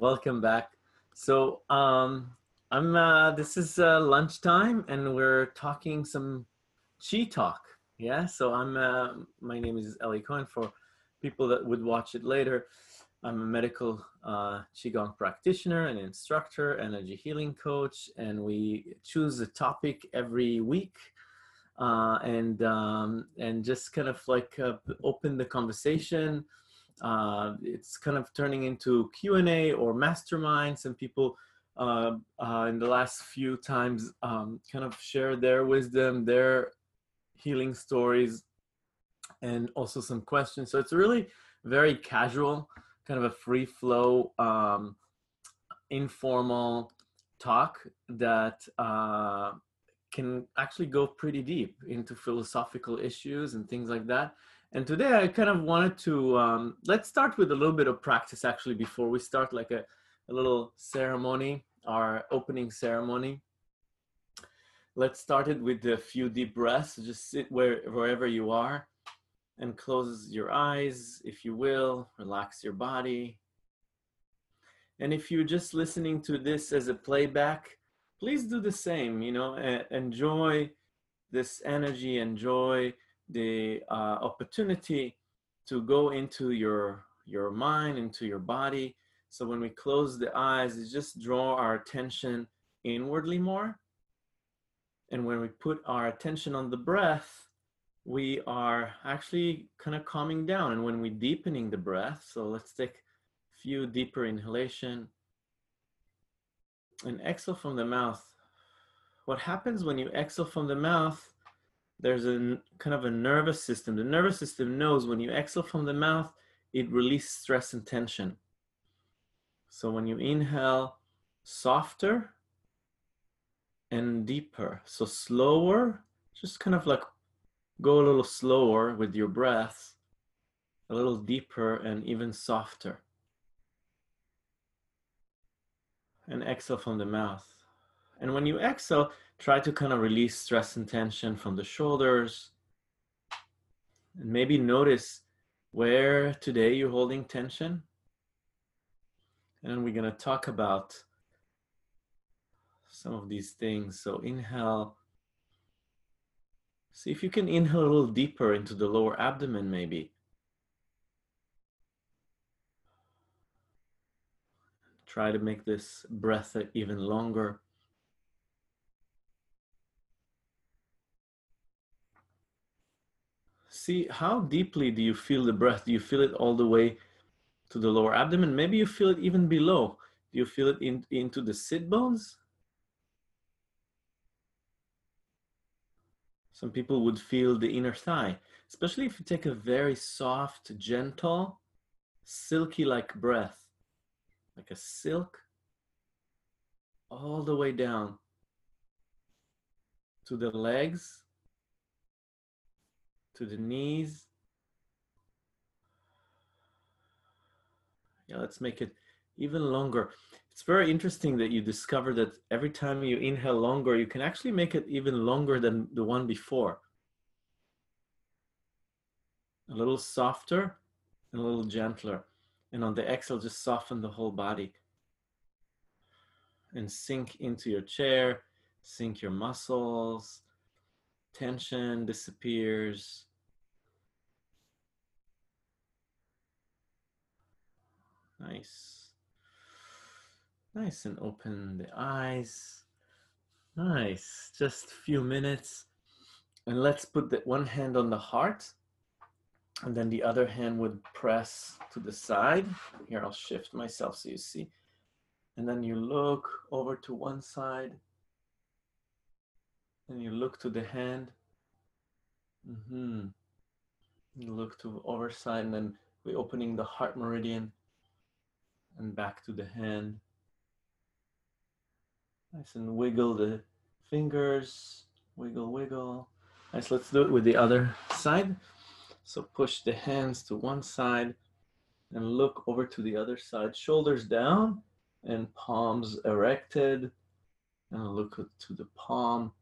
Welcome back. So um, I'm. Uh, this is uh, lunchtime, and we're talking some chi talk. Yeah. So I'm. Uh, my name is Eli Cohen. For people that would watch it later, I'm a medical uh, qigong practitioner and instructor, energy healing coach, and we choose a topic every week. Uh, and um, and just kind of like uh, open the conversation uh, it's kind of turning into q&a or masterminds and people uh, uh, in the last few times um, kind of share their wisdom their healing stories and also some questions. So it's really very casual kind of a free flow um, informal talk that uh, can actually go pretty deep into philosophical issues and things like that and today I kind of wanted to, um, let's start with a little bit of practice actually before we start like a, a little ceremony, our opening ceremony. Let's start it with a few deep breaths. Just sit where, wherever you are and close your eyes, if you will, relax your body. And if you're just listening to this as a playback, please do the same, you know, enjoy this energy, enjoy the uh, opportunity to go into your your mind into your body. So when we close the eyes it just draw our attention inwardly more. And when we put our attention on the breath we are actually kind of calming down. And when we deepening the breath so let's take a few deeper inhalation. And exhale from the mouth. What happens when you exhale from the mouth there's a kind of a nervous system. The nervous system knows when you exhale from the mouth, it releases stress and tension. So when you inhale, softer and deeper. So slower, just kind of like go a little slower with your breath, a little deeper and even softer. And exhale from the mouth. And when you exhale, try to kind of release stress and tension from the shoulders. And maybe notice where today you're holding tension. And we're going to talk about some of these things. So inhale. See if you can inhale a little deeper into the lower abdomen, maybe. Try to make this breath even longer. See how deeply do you feel the breath? Do you feel it all the way to the lower abdomen? Maybe you feel it even below. Do you feel it in, into the sit bones? Some people would feel the inner thigh, especially if you take a very soft, gentle, silky like breath, like a silk, all the way down to the legs to the knees. Yeah, let's make it even longer. It's very interesting that you discover that every time you inhale longer, you can actually make it even longer than the one before. A little softer and a little gentler. And on the exhale, just soften the whole body. And sink into your chair, sink your muscles, tension disappears. Nice. Nice and open the eyes. Nice. Just a few minutes. And let's put the one hand on the heart. And then the other hand would press to the side. Here, I'll shift myself so you see. And then you look over to one side. And you look to the hand. Mm-hmm. You look to side and then we're opening the heart meridian and back to the hand. Nice and wiggle the fingers, wiggle, wiggle. Nice, let's do it with the other side. So push the hands to one side and look over to the other side. Shoulders down and palms erected. And look to the palm.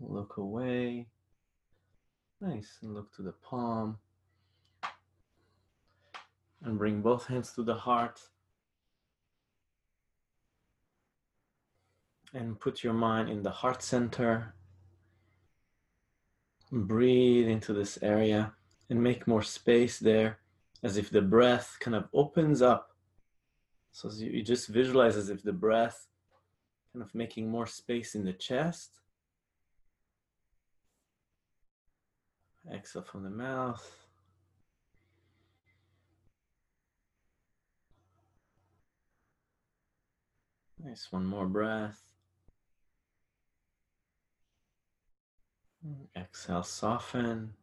Look away. Nice, and look to the palm. And bring both hands to the heart. And put your mind in the heart center. Breathe into this area and make more space there as if the breath kind of opens up. So you just visualize as if the breath kind of making more space in the chest. Exhale from the mouth. Nice, one more breath. Exhale, soften.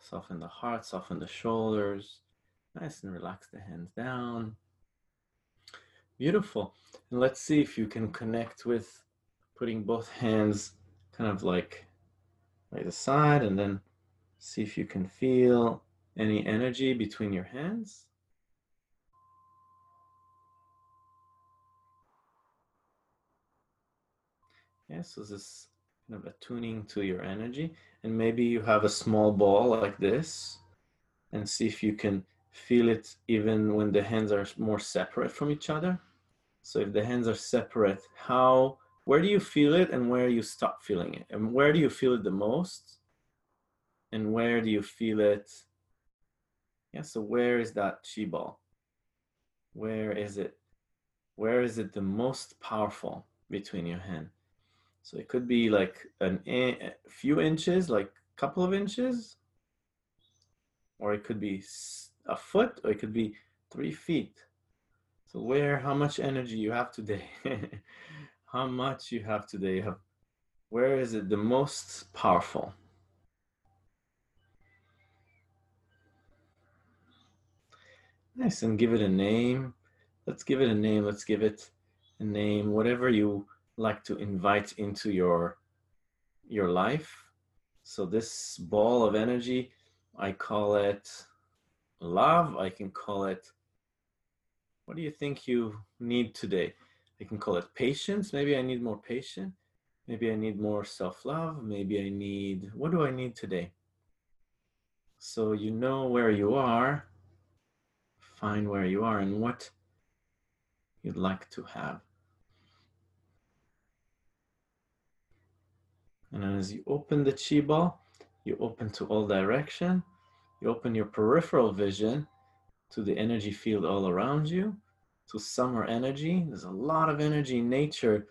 Soften the heart, soften the shoulders. Nice and relax the hands down. Beautiful. And let's see if you can connect with putting both hands kind of like by the side and then see if you can feel any energy between your hands. Yeah, so this is kind of attuning to your energy. And maybe you have a small ball like this and see if you can feel it even when the hands are more separate from each other. So if the hands are separate, how, where do you feel it and where you stop feeling it? And where do you feel it the most? And where do you feel it? Yeah, so where is that chi ball? Where is it? Where is it the most powerful between your hand? So it could be like an in, a few inches, like a couple of inches, or it could be a foot, or it could be three feet. So where, how much energy you have today? how much you have today? Where is it the most powerful? Nice, and give it a name. Let's give it a name. Let's give it a name, whatever you like to invite into your your life. So this ball of energy, I call it love. I can call it what do you think you need today? I can call it patience. Maybe I need more patience. Maybe I need more self-love. Maybe I need what do I need today? So you know where you are, find where you are and what you'd like to have. And then as you open the chi ball, you open to all direction. You open your peripheral vision to the energy field all around you, to summer energy. There's a lot of energy in nature,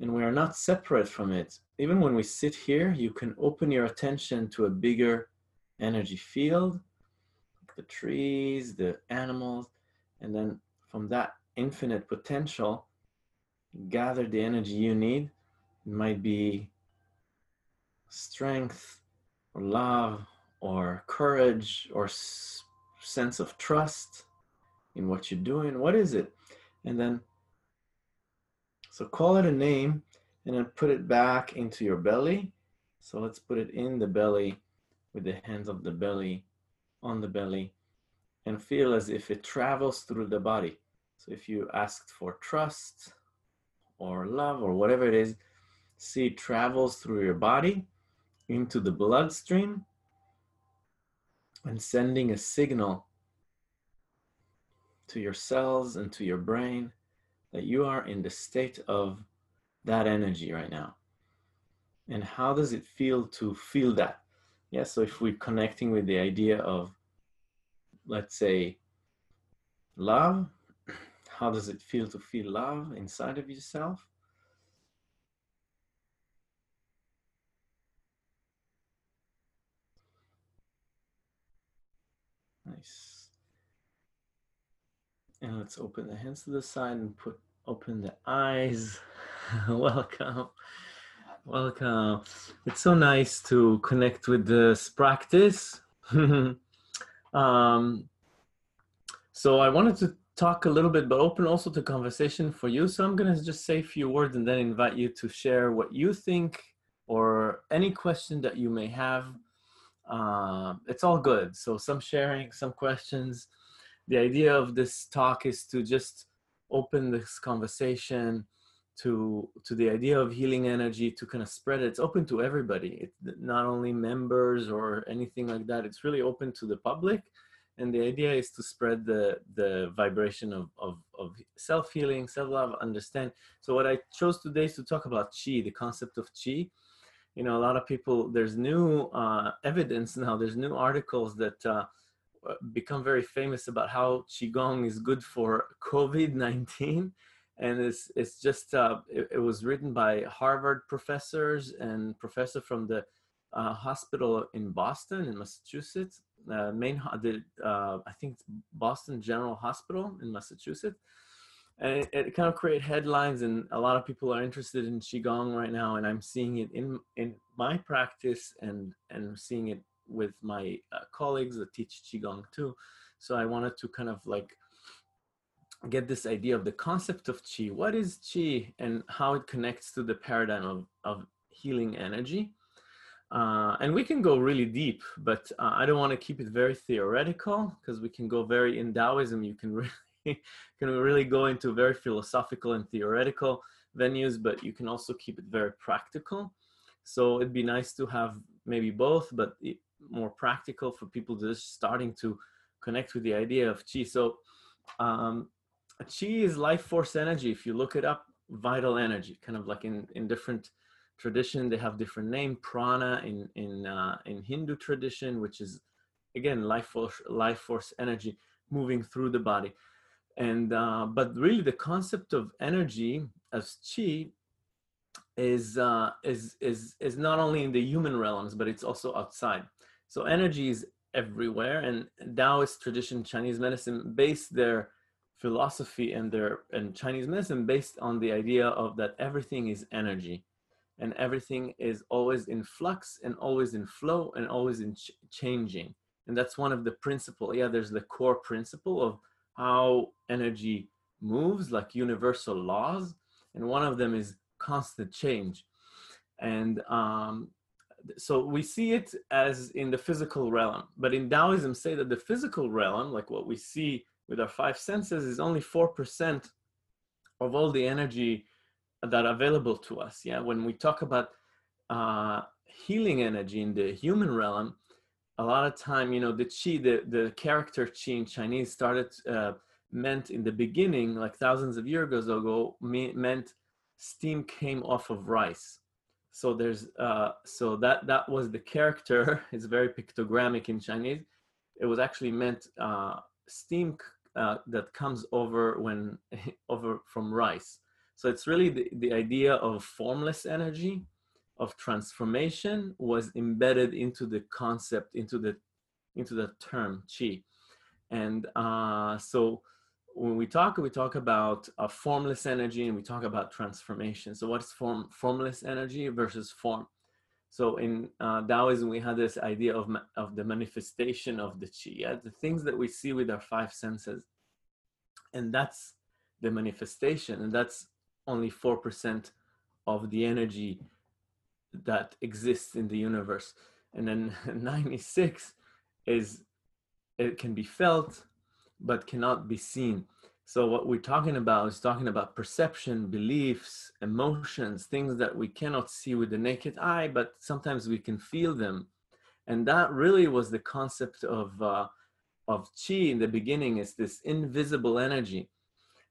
and we are not separate from it. Even when we sit here, you can open your attention to a bigger energy field, the trees, the animals, and then from that infinite potential, gather the energy you need. It might be strength or love or courage or s- sense of trust in what you're doing. What is it? And then so call it a name and then put it back into your belly. So let's put it in the belly with the hands of the belly on the belly and feel as if it travels through the body so if you asked for trust or love or whatever it is see it travels through your body into the bloodstream and sending a signal to your cells and to your brain that you are in the state of that energy right now. And how does it feel to feel that? Yeah, so if we're connecting with the idea of, let's say, love, how does it feel to feel love inside of yourself? Nice. And let's open the hands to the side and put open the eyes. Welcome. Welcome. It's so nice to connect with this practice. um, so I wanted to talk a little bit, but open also to conversation for you. So I'm going to just say a few words and then invite you to share what you think or any question that you may have uh, it's all good. So some sharing, some questions. The idea of this talk is to just open this conversation to to the idea of healing energy to kind of spread it. It's open to everybody. It's not only members or anything like that. It's really open to the public, and the idea is to spread the the vibration of of, of self healing, self love, understand. So what I chose today is to talk about chi, the concept of chi. You know, a lot of people. There's new uh, evidence now. There's new articles that. Uh, become very famous about how qigong is good for covid-19 and it's it's just uh, it, it, was written by Harvard professors and professor from the uh, hospital in Boston in Massachusetts, uh, main the uh, I think Boston General Hospital in Massachusetts, and it, it, kind of create headlines and a lot of people are interested in qigong right now, and I'm seeing it in in my practice and and seeing it with my uh, colleagues that teach qigong too. So I wanted to kind of like get this idea of the concept of chi. What is chi and how it connects to the paradigm of, of healing energy? Uh, and we can go really deep, but uh, I don't want to keep it very theoretical because we can go very in Taoism. You can really can really go into very philosophical and theoretical venues, but you can also keep it very practical. So it'd be nice to have maybe both, but more practical for people just starting to connect with the idea of chi. So um, chi is life force energy. If you look it up, vital energy, kind of like in, in different tradition, they have different name, prana in, in, uh, in Hindu tradition, which is again, life force, life force energy moving through the body. And, uh, but really the concept of energy as chi is, uh, is, is, is not only in the human realms, but it's also outside. So energy is everywhere and Taoist tradition, Chinese medicine base their philosophy and their and Chinese medicine based on the idea of that everything is energy. And everything is always in flux and always in flow and always in ch- changing. And that's one of the principle yeah there's the core principle of how energy moves like universal laws. And one of them is constant change. And um, so we see it as in the physical realm. But in taoism say that the physical realm like what we see with our five senses is only 4% of all the energy that are available to us. Yeah, when we talk about uh, healing energy in the human realm, a lot of time, you know, the qi, the, the character qi in Chinese started, uh, meant in the beginning, like thousands of years ago, meant steam came off of rice. So there's, uh, so that, that was the character, it's very pictogrammic in Chinese. It was actually meant uh, steam uh, that comes over when over from rice. So it's really the, the idea of formless energy, of transformation was embedded into the concept, into the into the term chi. And uh, so when we talk, we talk about a formless energy and we talk about transformation. So what's form formless energy versus form? So in uh, Taoism, we had this idea of, of the manifestation of the qi, yeah? the things that we see with our five senses. And that's the manifestation. And that's only 4% of the energy that exists in the universe. And then 96 is, it can be felt, but cannot be seen. So what we're talking about is talking about perception, beliefs, emotions, things that we cannot see with the naked eye, but sometimes we can feel them. And that really was the concept of uh, of qi in the beginning. Is this invisible energy.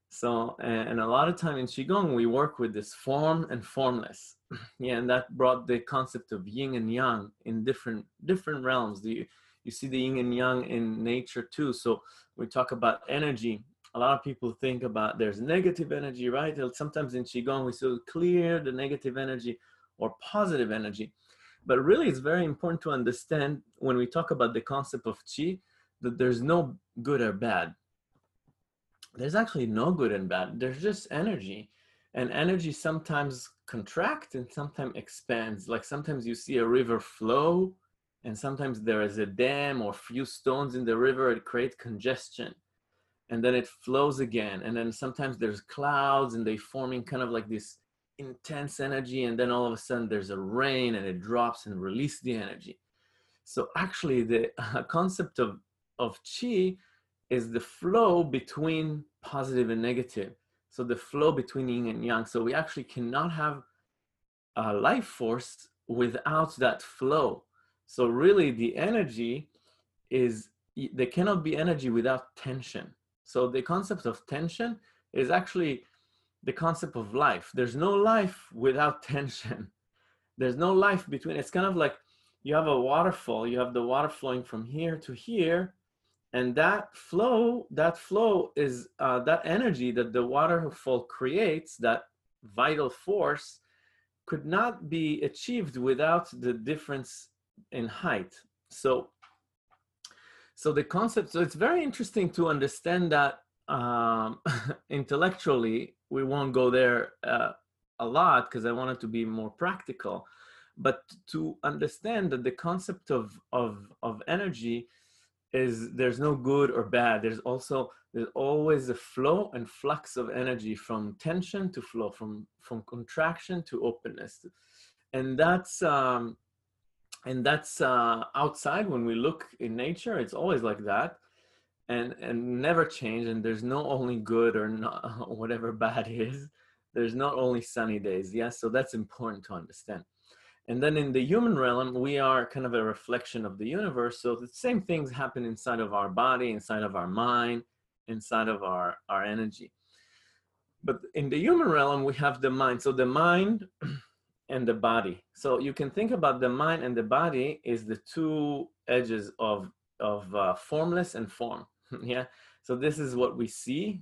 So and a lot of time in qigong we work with this form and formless. yeah, and that brought the concept of yin and yang in different different realms. The, you see the yin and yang in nature too. So we talk about energy a lot of people think about there's negative energy, right? Sometimes in Qigong, we still clear the negative energy or positive energy. But really, it's very important to understand when we talk about the concept of Qi that there's no good or bad. There's actually no good and bad, there's just energy. And energy sometimes contracts and sometimes expands. Like sometimes you see a river flow, and sometimes there is a dam or few stones in the river, it creates congestion and then it flows again and then sometimes there's clouds and they forming kind of like this intense energy and then all of a sudden there's a rain and it drops and release the energy. So actually the uh, concept of of chi is the flow between positive and negative. So the flow between yin and yang. So we actually cannot have a life force without that flow. So really the energy is there cannot be energy without tension. So the concept of tension is actually the concept of life. There's no life without tension. There's no life between. It's kind of like you have a waterfall. You have the water flowing from here to here, and that flow, that flow is uh, that energy that the waterfall creates. That vital force could not be achieved without the difference in height. So so the concept so it's very interesting to understand that um, intellectually we won't go there uh, a lot because i wanted to be more practical. But to understand that the concept of of of energy is there's no good or bad. There's also there's always a flow and flux of energy from tension to flow from from contraction to openness. And that's um and that's uh, outside when we look in nature it's always like that. And and never change and there's no only good or not whatever bad is. There's not only sunny days yes so that's important to understand. And then in the human realm we are kind of a reflection of the universe so the same things happen inside of our body inside of our mind inside of our our energy. But in the human realm we have the mind so the mind and the body. So you can think about the mind and the body is the two edges of of uh, formless and form. yeah. So this is what we see,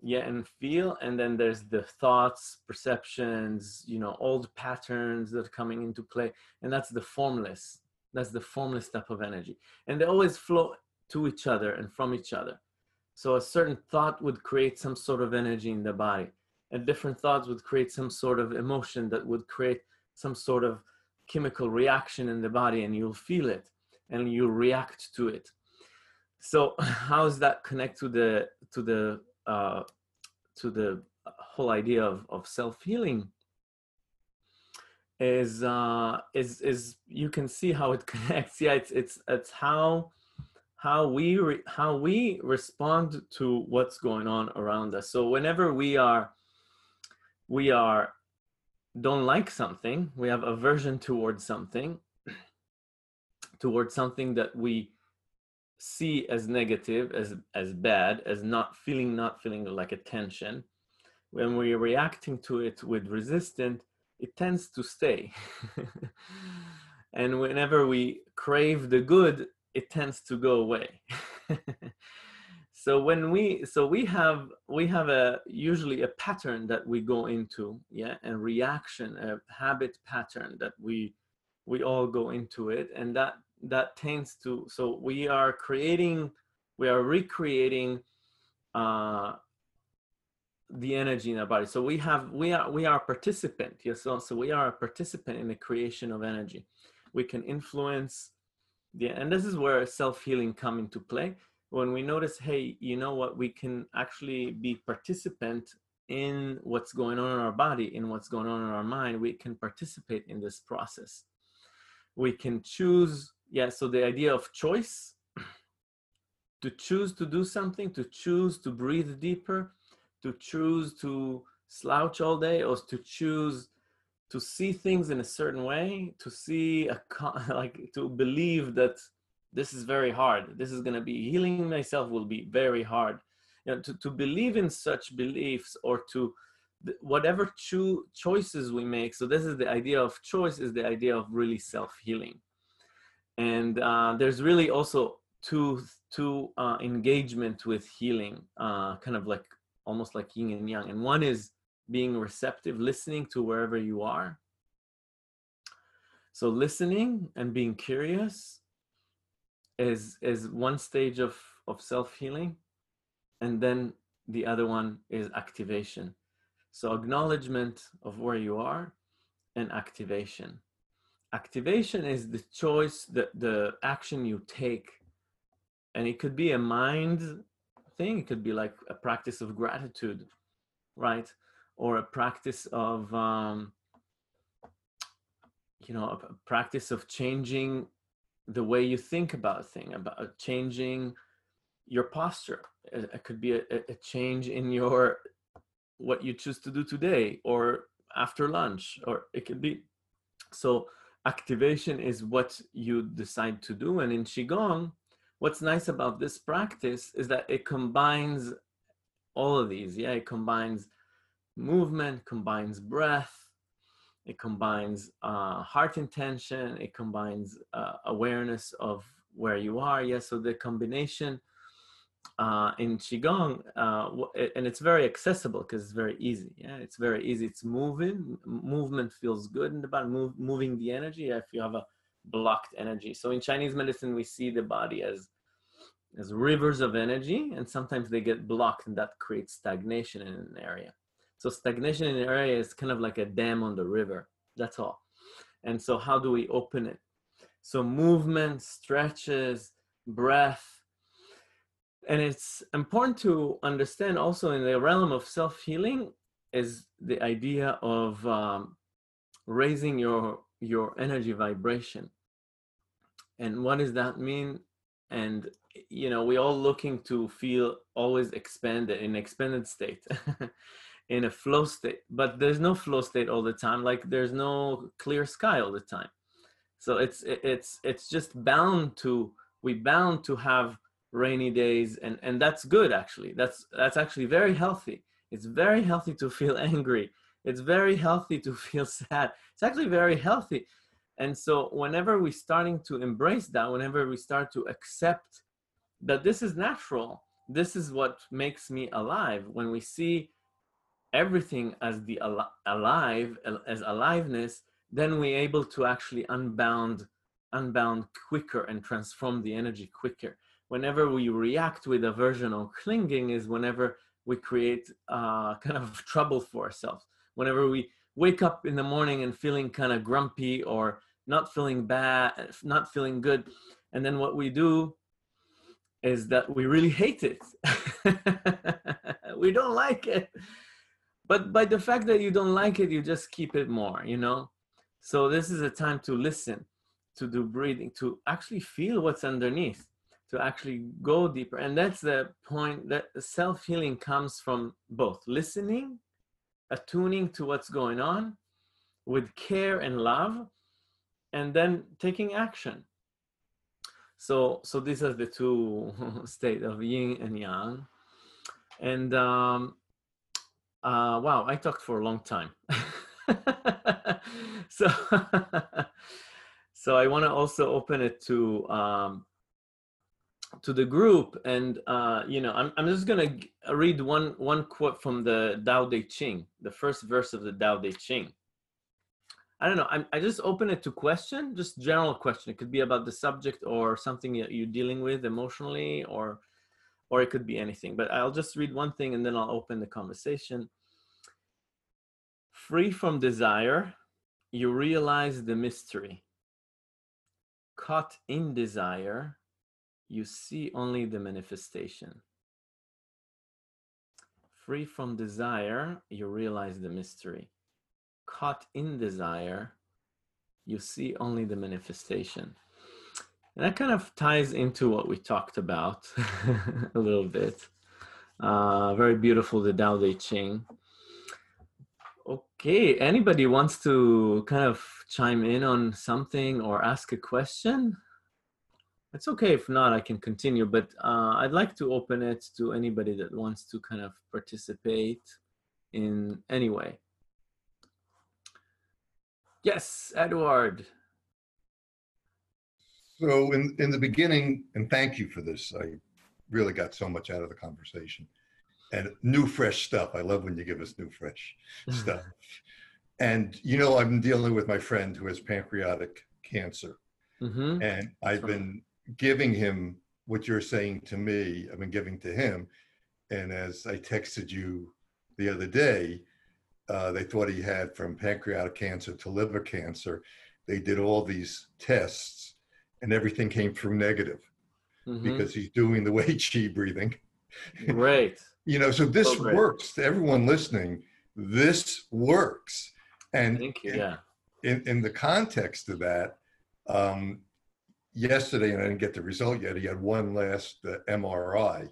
yeah, and feel, and then there's the thoughts, perceptions, you know, old patterns that are coming into play, and that's the formless. That's the formless type of energy, and they always flow to each other and from each other. So a certain thought would create some sort of energy in the body and different thoughts would create some sort of emotion that would create some sort of chemical reaction in the body and you'll feel it and you react to it. So how does that connect to the to the uh, to the whole idea of, of self-healing? Is uh is is you can see how it connects. Yeah it's it's it's how how we re, how we respond to what's going on around us. So whenever we are we are don't like something we have aversion towards something towards something that we see as negative as as bad as not feeling not feeling like a tension when we're reacting to it with resistance it tends to stay. And whenever we crave the good it tends to go away so when we so we have we have a usually a pattern that we go into yeah and reaction a habit pattern that we we all go into it. And that that tends to so we are creating we are recreating uh the energy in our body. So we have we are we are a participant yes so, so we are a participant in the creation of energy. We can influence the and this is where self-healing come into play when we notice, hey, you know what, we can actually be participant in what's going on in our body, in what's going on in our mind, we can participate in this process. We can choose, yeah, so the idea of choice, to choose to do something, to choose to breathe deeper, to choose to slouch all day, or to choose to see things in a certain way, to see a like to believe that this is very hard. This is going to be healing myself will be very hard. You know to, to believe in such beliefs or to whatever cho- choices we make so this is the idea of choice is the idea of really self-healing. And uh, there's really also two two uh, engagement with healing uh, kind of like almost like yin and yang. And one is being receptive listening to wherever you are. So listening and being curious is is one stage of of self-healing and then the other one is activation. So acknowledgement of where you are and activation. Activation is the choice that the action you take and it could be a mind thing it could be like a practice of gratitude right? Or a practice of um, you know a practice of changing the way you think about a thing about uh, changing your posture uh, it, could be a, a, change in your what you choose to do today or after lunch or it could be so activation is what you decide to do and in qigong what's nice about this practice is that it combines all of these. Yeah, it combines movement, combines breath, it combines uh, heart intention, it combines uh, awareness of where you are. Yes, yeah, so the combination uh, in qigong, uh, and it's very accessible because it's very easy. Yeah, it's very easy. It's moving. Movement feels good in the body. Move, moving the energy. If you have a blocked energy, so in Chinese medicine, we see the body as as rivers of energy, and sometimes they get blocked, and that creates stagnation in an area. So stagnation in an area is kind of like a dam on the river. That's all. And so, how do we open it? So movement, stretches, breath and it's important to understand also in the realm of self-healing is the idea of um, raising your your energy vibration and what does that mean and you know we're all looking to feel always expanded in expanded state in a flow state but there's no flow state all the time. Like there's no clear sky all the time. So it's it's it's just bound to we bound to have rainy days and and that's good actually. That's that's actually very healthy. It's very healthy to feel angry. It's very healthy to feel sad. It's actually very healthy. And so whenever we're starting to embrace that whenever we start to accept that this is natural this is what makes me alive. When we see everything as the al- alive as aliveness then we're able to actually unbound unbound quicker and transform the energy quicker whenever we react with aversion or clinging is whenever we create uh, kind of trouble for ourselves. Whenever we wake up in the morning and feeling kind of grumpy or not feeling bad, not feeling good, and then what we do is that we really hate it. we don't like it. But by the fact that you don't like it, you just keep it more, you know? So this is a time to listen, to do breathing, to actually feel what's underneath to actually go deeper. And that's the point that self healing comes from both listening, attuning to what's going on with care and love, and then taking action. So, so these are the two states of yin and yang. And um, uh, wow, I talked for a long time. so, so I want to also open it to um, to the group and uh, you know I'm, I'm just gonna read one one quote from the Tao Te Ching the first verse of the Tao Te Ching. I don't know I'm, I just open it to question just general question. It could be about the subject or something you're dealing with emotionally or or it could be anything but I'll just read one thing and then I'll open the conversation free from desire you realize the mystery caught in desire you see only the manifestation. Free from desire, you realize the mystery. Caught in desire, you see only the manifestation. And that kind of ties into what we talked about a little bit. Uh, very beautiful, the Tao Te Ching. Okay, anybody wants to kind of chime in on something or ask a question? It's okay if not, I can continue, but uh, I'd like to open it to anybody that wants to kind of participate in any way. Yes, Edward. So in, in the beginning, and thank you for this, I really got so much out of the conversation. And new, fresh stuff. I love when you give us new, fresh stuff. And you know, I'm dealing with my friend who has pancreatic cancer. Mm-hmm. And I've been giving him what you're saying to me, I've been giving to him. And as I texted you the other day, uh, they thought he had from pancreatic cancer to liver cancer. They did all these tests and everything came through negative mm-hmm. because he's doing the Wei Qi breathing. Right. You know, so this so works to everyone listening. This works. And Thank you. yeah. in, in the context of that, um, yesterday, and I didn't get the result yet. He had one last uh, MRI,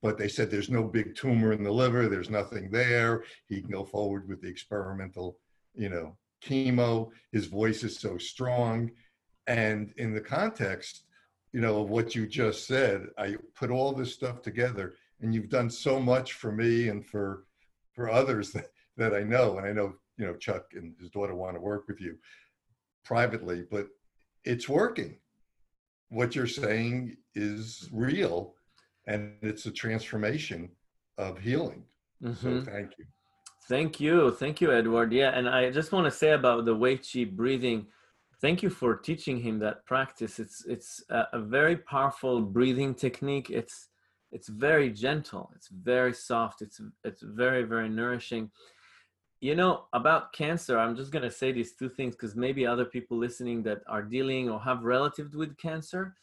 but they said there's no big tumor in the liver. There's nothing there. He can go forward with the experimental, you know, chemo. His voice is so strong, and in the context, you know, of what you just said. I put all this stuff together, and you've done so much for me and for for others that, that I know. And I know, you know, Chuck and his daughter want to work with you privately, but it's working. What you're saying is real, and it's a transformation of healing. Mm-hmm. So thank you. Thank you. Thank you, Edward. Yeah. And I just want to say about the Wei Chi breathing. Thank you for teaching him that practice. It's it's a, a very powerful breathing technique. It's it's very gentle. It's very soft. It's it's very very nourishing. You know about cancer. I'm just gonna say these two things because maybe other people listening that are dealing or have relatives with cancer,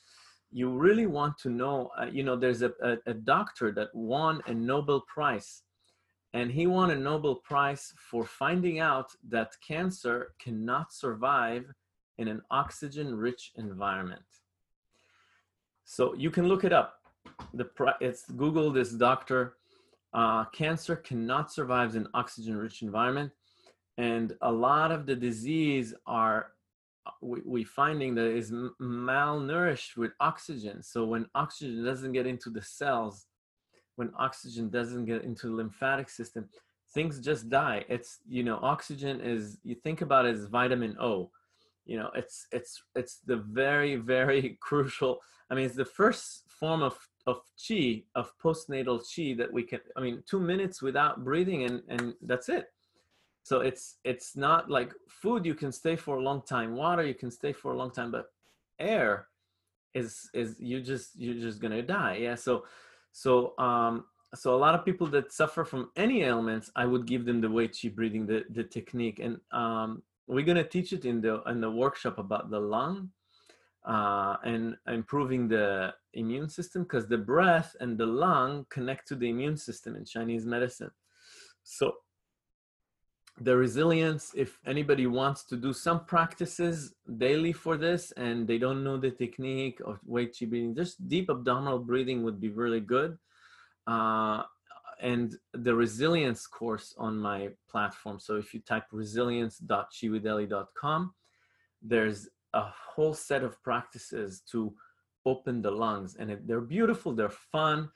you really want to know. Uh, you know, there's a, a, a doctor that won a Nobel Prize and he won a Nobel Prize for finding out that cancer cannot survive in an oxygen rich environment. So you can look it up. The it's Google this doctor. Uh, cancer cannot survive in oxygen rich environment, and a lot of the disease are we, we finding that is malnourished with oxygen. So when oxygen doesn't get into the cells, when oxygen doesn't get into the lymphatic system, things just die. It's you know oxygen is you think about it as vitamin O. You know it's it's it's the very very crucial. I mean it's the first form of of chi of postnatal chi that we can. I mean two minutes without breathing and and that's it. So it's it's not like food you can stay for a long time. Water you can stay for a long time, but air is is you just you're just gonna die. Yeah. So so, um, so a lot of people that suffer from any ailments, I would give them the Wei Chi breathing, the, the technique. And um, we're to teach it in the, in the workshop about the lung uh, and improving the immune system because the breath and the lung connect to the immune system in Chinese medicine. So the resilience, if anybody wants to do some practices daily for this and they don't know the technique of Wei Chi breathing, just deep abdominal breathing would be really good. Uh, and the resilience course on my platform. So if you type resilience.chiwitheli.com, there's a whole set of practices to open the lungs and they're beautiful, they're fun,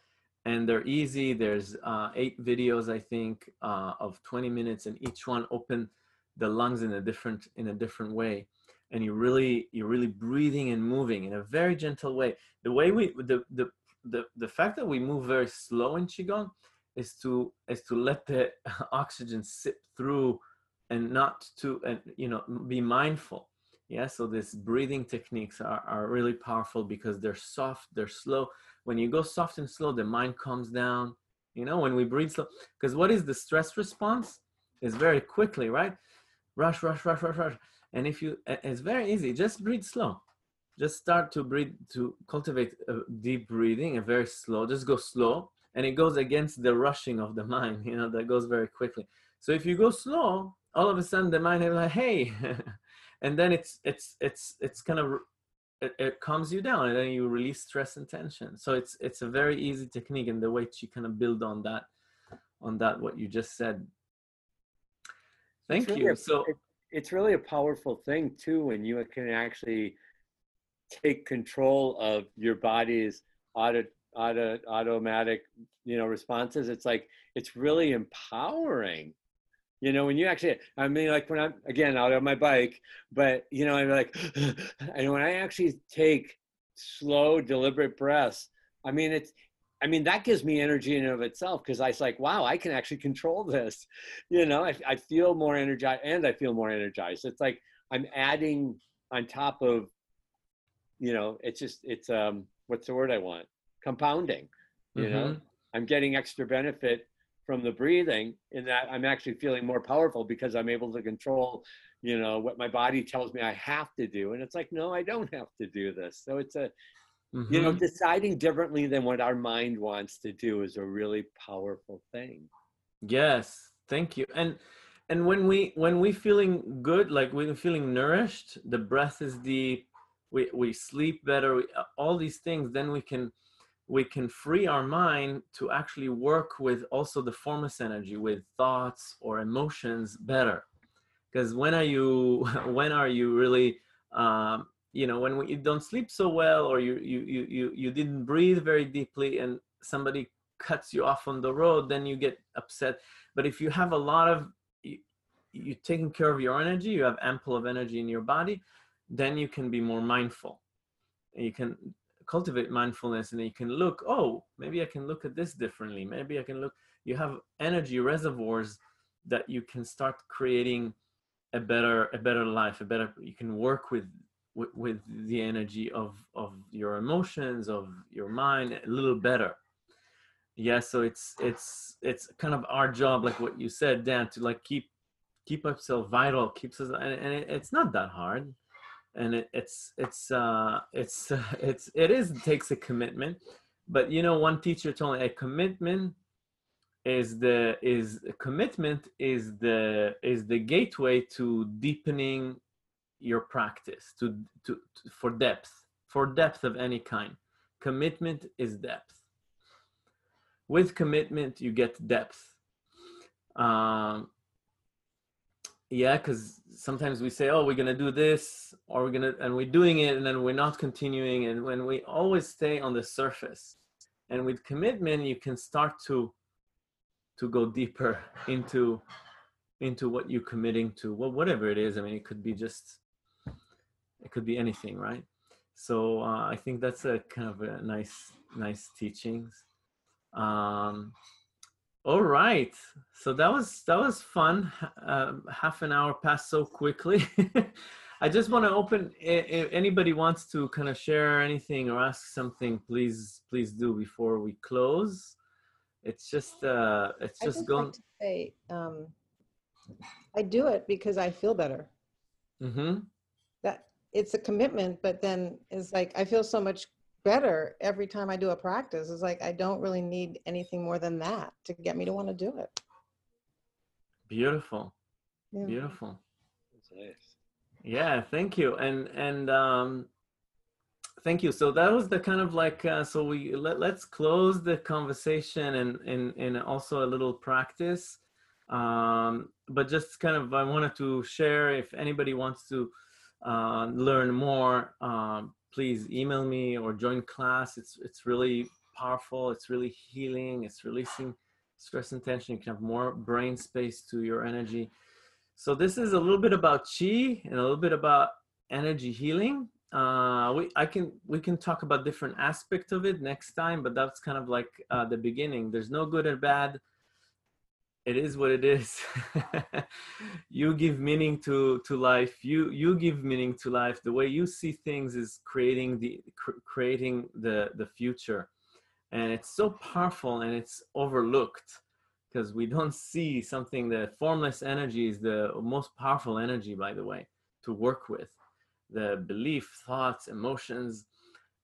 and they're easy. There's uh, eight videos, I think, uh, of 20 minutes, and each one open the lungs in a different in a different way. And you really you're really breathing and moving in a very gentle way. The way we the the the, the fact that we move very slow in qigong is to is to let the oxygen sip through and not to and you know be mindful yeah so these breathing techniques are, are really powerful because they're soft they're slow when you go soft and slow, the mind calms down. You know, when we breathe slow, because what is the stress response? Is very quickly, right? Rush, rush, rush, rush, rush. And if you, it's very easy. Just breathe slow. Just start to breathe, to cultivate a deep breathing, and very slow. Just go slow, and it goes against the rushing of the mind. You know, that goes very quickly. So if you go slow, all of a sudden the mind is like, hey, and then it's it's it's it's kind of it, it calms you down and then you release stress and tension. So it's it's a very easy technique and the way to kind of build on that on that what you just said. Thank really you. a, so it, it's really a powerful thing too when you can actually take control of your body's auto, auto automatic you know responses. It's like it's really empowering you know, when you actually, I mean, like when I'm, again, out on my bike, but, you know, I'm like, and when I actually take slow, deliberate breaths, I mean, it's, I mean, that gives me energy in and of itself because I was like, wow, I can actually control this. You know, I, I feel more energized and I feel more energized. It's like I'm adding on top of, you know, it's just, it's, um, what's the word I want? Compounding, you mm-hmm. know, I'm getting extra benefit from the breathing in that I'm actually feeling more powerful because I'm able to control, you know, what my body tells me I have to do. And it's like, no, I don't have to do this. So it's a, mm-hmm. you know, mm-hmm. deciding differently than what our mind wants to do is a really powerful thing. Yes. Thank you. And, and when we, when we feeling good, like we're feeling nourished, the breath is deep, we, we sleep better, we, all these things, then we can, we can free our mind to actually work with also the formless energy with thoughts or emotions better. Because when are you when are you really um, you know when we, you don't sleep so well or you, you you you you didn't breathe very deeply and somebody cuts you off on the road then you get upset. But if you have a lot of you, you taking care of your energy you have ample of energy in your body then you can be more mindful. You can cultivate mindfulness and you can look oh maybe i can look at this differently. Maybe i can look you have energy reservoirs that you can start creating a better a better life a better you can work with with, with the energy of of your emotions of your mind a little better. Yeah so it's it's it's kind of our job like what you said dan to like keep keep ourselves vital keeps us and, and it, it's not that hard and it, it's it's uh it's it's it is it takes a commitment but you know one teacher told me a commitment is the is commitment is the is the gateway to deepening your practice to, to, to for depth for depth of any kind. Commitment is depth. With commitment you get depth. Um yeah because sometimes we say oh we're gonna do this or we're gonna and we're doing it and then we're not continuing and when we always stay on the surface. And with commitment you can start to to go deeper into into what you're committing to well whatever it is. I mean it could be just it could be anything right? So uh, i think that's a kind of a nice nice teachings. Um all right. So that was that was fun uh, half an hour passed so quickly. I just want to open if anybody wants to kind of share anything or ask something please please do before we close. It's just uh it's just, just going like to say um i do it because i feel better. Mm-hmm. that it's a commitment but then it's like i feel so much better every time i do a practice it's like i don't really need anything more than that to get me to want to do it beautiful Yeah. beautiful That's nice. yeah thank you and and um thank you so that was the kind of like uh, so we let, let's close the conversation and and and also a little practice um but just kind of i wanted to share if anybody wants to uh, learn more um, please email me or join class. It's it's really powerful. It's really healing. It's releasing stress and tension. You can have more brain space to your energy. So this is a little bit about chi and a little bit about energy healing. Uh we i can we can talk about different aspects of it next time but that's kind of like uh the beginning. There's no good or bad it is what it is. You give meaning to to life. You you give meaning to life. The way you see things is creating the cr- creating the the future. And it's so powerful and it's overlooked because we don't see something the formless energy is the most powerful energy by the way to work with. The belief thoughts emotions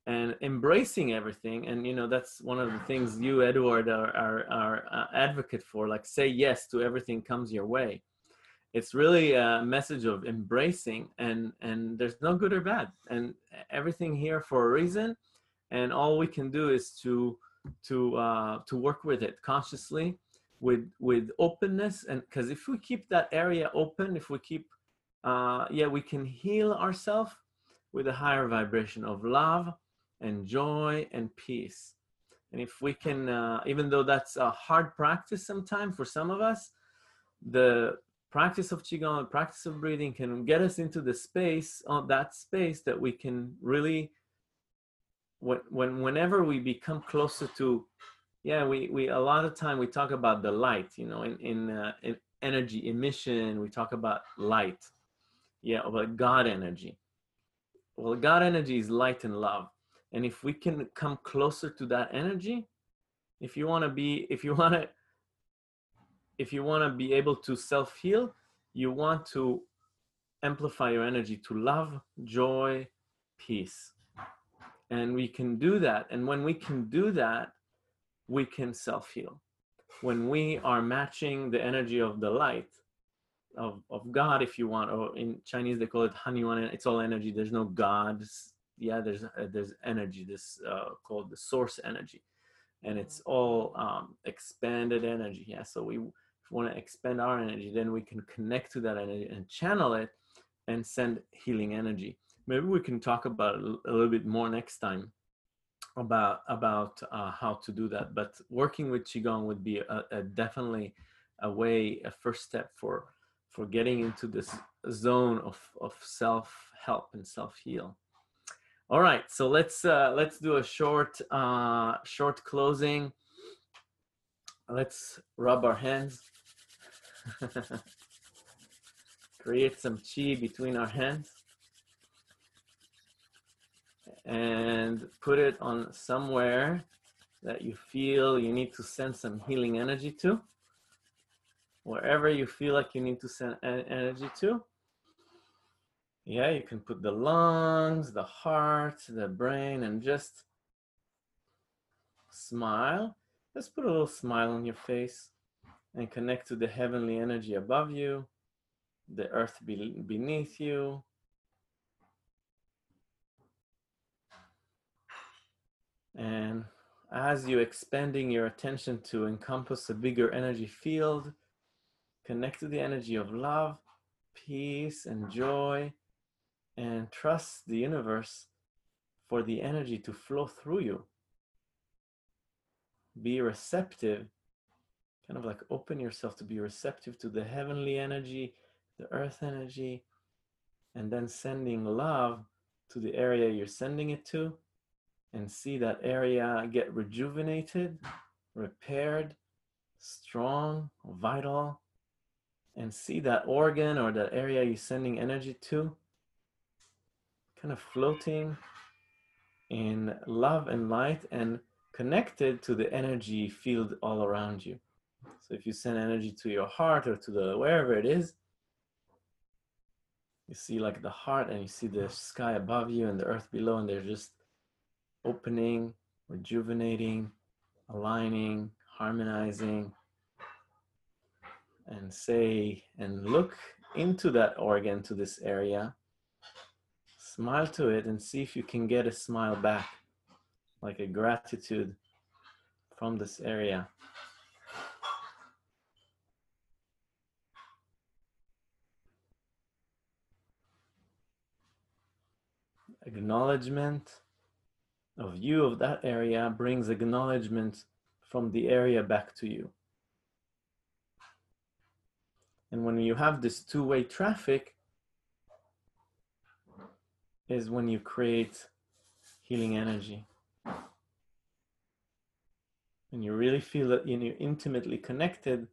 and embracing everything and you know that's one of the things you edward are are, are uh, advocate for like say yes to everything comes your way. It's really a message of embracing and and there's no good or bad and everything here for a reason and all we can do is to to uh to work with it consciously with with openness and because if we keep that area open if we keep uh yeah we can heal ourselves with a higher vibration of love and joy and peace. And if we can, uh, even though that's a hard practice sometimes for some of us, the practice of qigong, the practice of breathing can get us into the space, on that space that we can really, when, when whenever we become closer to, yeah, we, we a lot of time we talk about the light, you know, in in, uh, in energy emission, we talk about light, yeah, about God energy. Well, God energy is light and love and if we can come closer to that energy if you want to be if you want to if you want to be able to self heal you want to amplify your energy to love joy peace. And we can do that. And when we can do that we can self heal when we are matching the energy of the light of, of god if you want or in chinese they call it hunyuan it's all energy. There's no god yeah there's uh, there's energy this uh, called the source energy and it's all um, expanded energy yeah so we want to expand our energy then we can connect to that energy and channel it and send healing energy maybe we can talk about it a little bit more next time about about uh, how to do that. But working with qigong would be a, a definitely a way, a first step for for getting into this zone of of self help and self heal. All right, so let's uh, let's do a short uh, short closing. Let's rub our hands. Create some chi between our hands and put it on somewhere that you feel you need to send some healing energy to. Wherever you feel like you need to send energy to. Yeah, you can put the lungs, the heart, the brain, and just smile. Just put a little smile on your face and connect to the heavenly energy above you, the earth be beneath you, And as you're expanding your attention to encompass a bigger energy field, connect to the energy of love, peace, and joy, and trust the universe for the energy to flow through you. Be receptive, kind of like open yourself to be receptive to the heavenly energy, the earth energy, and then sending love to the area you're sending it to and see that area get rejuvenated, repaired, strong, vital, and see that organ or that area you're sending energy to kind of floating in love and light and connected to the energy field all around you. So if you send energy to your heart or to the wherever it is, you see like the heart and you see the sky above you and the earth below and they're just opening, rejuvenating, aligning, harmonizing, and say and look into that organ, to this area. Smile to it and see if you can get a smile back, like a gratitude from this area. Acknowledgement of you of that area brings acknowledgement from the area back to you. And when you have this two-way traffic is when you create healing energy. And you really feel that you're intimately connected,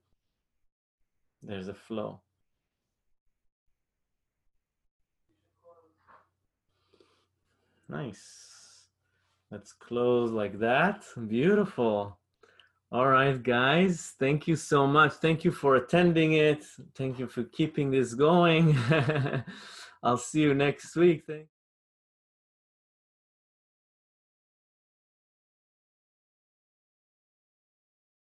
there's a flow. Nice. Let's close like that. Beautiful. All right, guys. Thank you so much. Thank you for attending it. Thank you for keeping this going. I'll see you next week. Thank